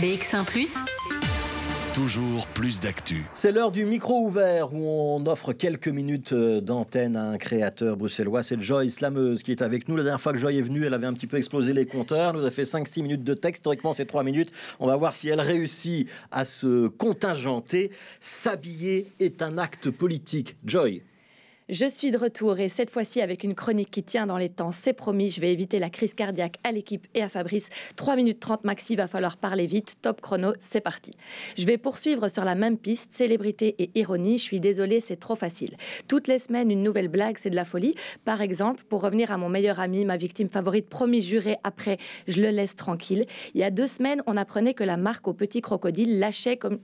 BX1 ⁇ Toujours plus d'actu. C'est l'heure du micro ouvert où on offre quelques minutes euh, d'antenne à un créateur bruxellois. C'est Joy Slameuse qui est avec nous. La dernière fois que Joy est venue, elle avait un petit peu explosé les compteurs. Elle nous a fait 5-6 minutes de texte. Théoriquement, c'est 3 minutes. On va voir si elle réussit à se contingenter. S'habiller est un acte politique. Joy. Je suis de retour et cette fois-ci avec une chronique qui tient dans les temps. C'est promis, je vais éviter la crise cardiaque à l'équipe et à Fabrice. 3 minutes 30 maxi, va falloir parler vite. Top chrono, c'est parti. Je vais poursuivre sur la même piste, célébrité et ironie. Je suis désolée, c'est trop facile. Toutes les semaines, une nouvelle blague, c'est de la folie. Par exemple, pour revenir à mon meilleur ami, ma victime favorite, promis juré, après, je le laisse tranquille. Il y a deux semaines, on apprenait que la marque au petit crocodile lâchait comme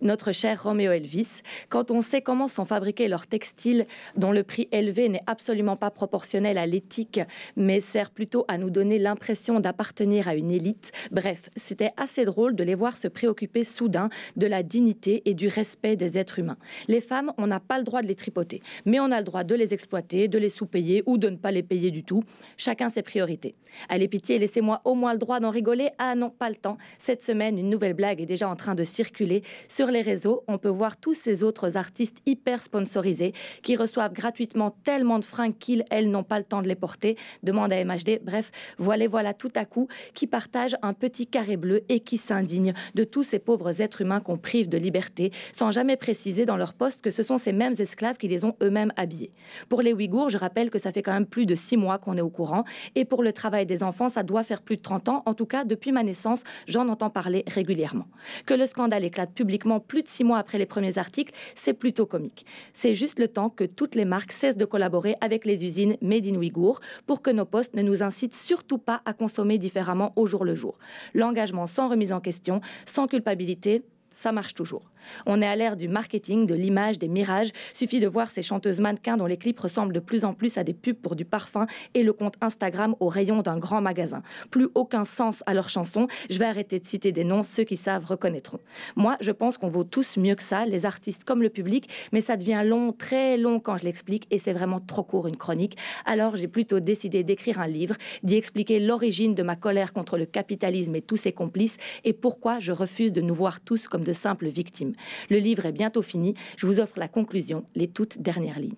notre cher Roméo Elvis. Quand on sait comment sont fabriqués leurs textiles, dont le prix élevé n'est absolument pas proportionnel à l'éthique, mais sert plutôt à nous donner l'impression d'appartenir à une élite. Bref, c'était assez drôle de les voir se préoccuper soudain de la dignité et du respect des êtres humains. Les femmes, on n'a pas le droit de les tripoter, mais on a le droit de les exploiter, de les sous-payer ou de ne pas les payer du tout. Chacun ses priorités. Allez pitié, laissez-moi au moins le droit d'en rigoler. Ah non, pas le temps. Cette semaine, une nouvelle blague est déjà en train de circuler sur sur les réseaux, on peut voir tous ces autres artistes hyper sponsorisés qui reçoivent gratuitement tellement de fringues qu'ils, elles, n'ont pas le temps de les porter. Demande à MHD. Bref, voilà, voilà tout à coup qui partagent un petit carré bleu et qui s'indignent de tous ces pauvres êtres humains qu'on prive de liberté sans jamais préciser dans leur poste que ce sont ces mêmes esclaves qui les ont eux-mêmes habillés. Pour les Ouïghours, je rappelle que ça fait quand même plus de six mois qu'on est au courant. Et pour le travail des enfants, ça doit faire plus de 30 ans. En tout cas, depuis ma naissance, j'en entends parler régulièrement. Que le scandale éclate publiquement plus de six mois après les premiers articles, c'est plutôt comique. C'est juste le temps que toutes les marques cessent de collaborer avec les usines Made in Ouïghour pour que nos postes ne nous incitent surtout pas à consommer différemment au jour le jour. L'engagement sans remise en question, sans culpabilité, ça marche toujours. On est à l'ère du marketing, de l'image, des mirages. Suffit de voir ces chanteuses mannequins dont les clips ressemblent de plus en plus à des pubs pour du parfum et le compte Instagram au rayon d'un grand magasin. Plus aucun sens à leurs chansons. Je vais arrêter de citer des noms, ceux qui savent reconnaîtront. Moi, je pense qu'on vaut tous mieux que ça, les artistes comme le public, mais ça devient long, très long quand je l'explique et c'est vraiment trop court une chronique. Alors j'ai plutôt décidé d'écrire un livre, d'y expliquer l'origine de ma colère contre le capitalisme et tous ses complices et pourquoi je refuse de nous voir tous comme de simples victimes. Le livre est bientôt fini. Je vous offre la conclusion, les toutes dernières lignes.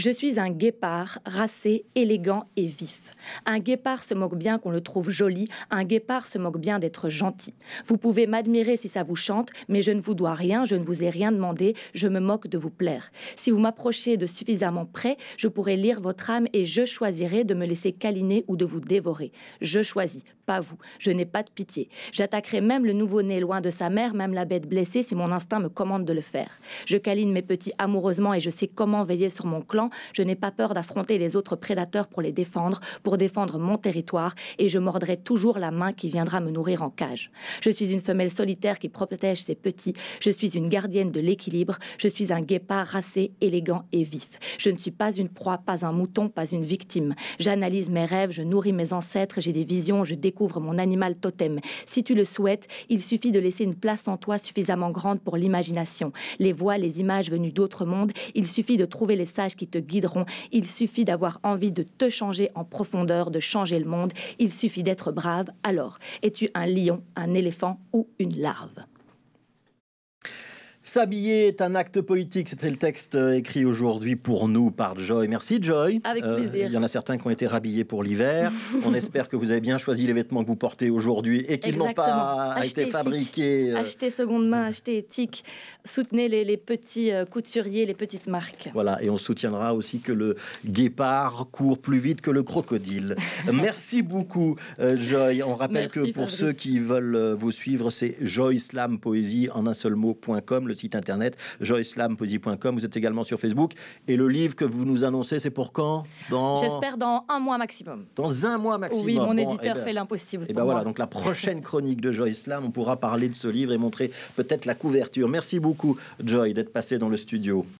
Je suis un guépard, racé, élégant et vif. Un guépard se moque bien qu'on le trouve joli, un guépard se moque bien d'être gentil. Vous pouvez m'admirer si ça vous chante, mais je ne vous dois rien, je ne vous ai rien demandé, je me moque de vous plaire. Si vous m'approchez de suffisamment près, je pourrai lire votre âme et je choisirai de me laisser câliner ou de vous dévorer. Je choisis, pas vous. Je n'ai pas de pitié. J'attaquerai même le nouveau-né loin de sa mère, même la bête blessée si mon instinct me commande de le faire. Je câline mes petits amoureusement et je sais comment veiller sur mon clan. Je n'ai pas peur d'affronter les autres prédateurs pour les défendre, pour défendre mon territoire et je mordrai toujours la main qui viendra me nourrir en cage. Je suis une femelle solitaire qui protège ses petits. Je suis une gardienne de l'équilibre. Je suis un guépard racé, élégant et vif. Je ne suis pas une proie, pas un mouton, pas une victime. J'analyse mes rêves, je nourris mes ancêtres, j'ai des visions, je découvre mon animal totem. Si tu le souhaites, il suffit de laisser une place en toi suffisamment grande pour l'imagination. Les voix, les images venues d'autres mondes, il suffit de trouver les sages qui te guideront. Il suffit d'avoir envie de te changer en profondeur de changer le monde, il suffit d'être brave. Alors, es-tu un lion, un éléphant ou une larve? S'habiller est un acte politique. C'était le texte euh, écrit aujourd'hui pour nous par Joy. Merci Joy. Avec euh, plaisir. il y en a certains qui ont été rhabillés pour l'hiver. On espère que vous avez bien choisi les vêtements que vous portez aujourd'hui et qu'ils n'ont pas été fabriqués. Euh, achetez seconde main, achetez éthique. Soutenez les, petits couturiers, les petites marques. Voilà, et on soutiendra aussi que le guépard court plus vite que le crocodile. Merci beaucoup Joy. On rappelle que pour ceux qui veulent vous suivre, c'est Joy Slam Poésie en un seul mot.com le site internet joyslampoesie.com. Vous êtes également sur Facebook. Et le livre que vous nous annoncez, c'est pour quand? Dans... J'espère dans un mois maximum. Dans un mois maximum. Oui, mon éditeur eh ben, fait l'impossible. Et ben voilà, donc la prochaine chronique de Joy Slam, on pourra parler de ce livre et montrer peut-être la couverture. Merci beaucoup, Joy, d'être passé dans le studio.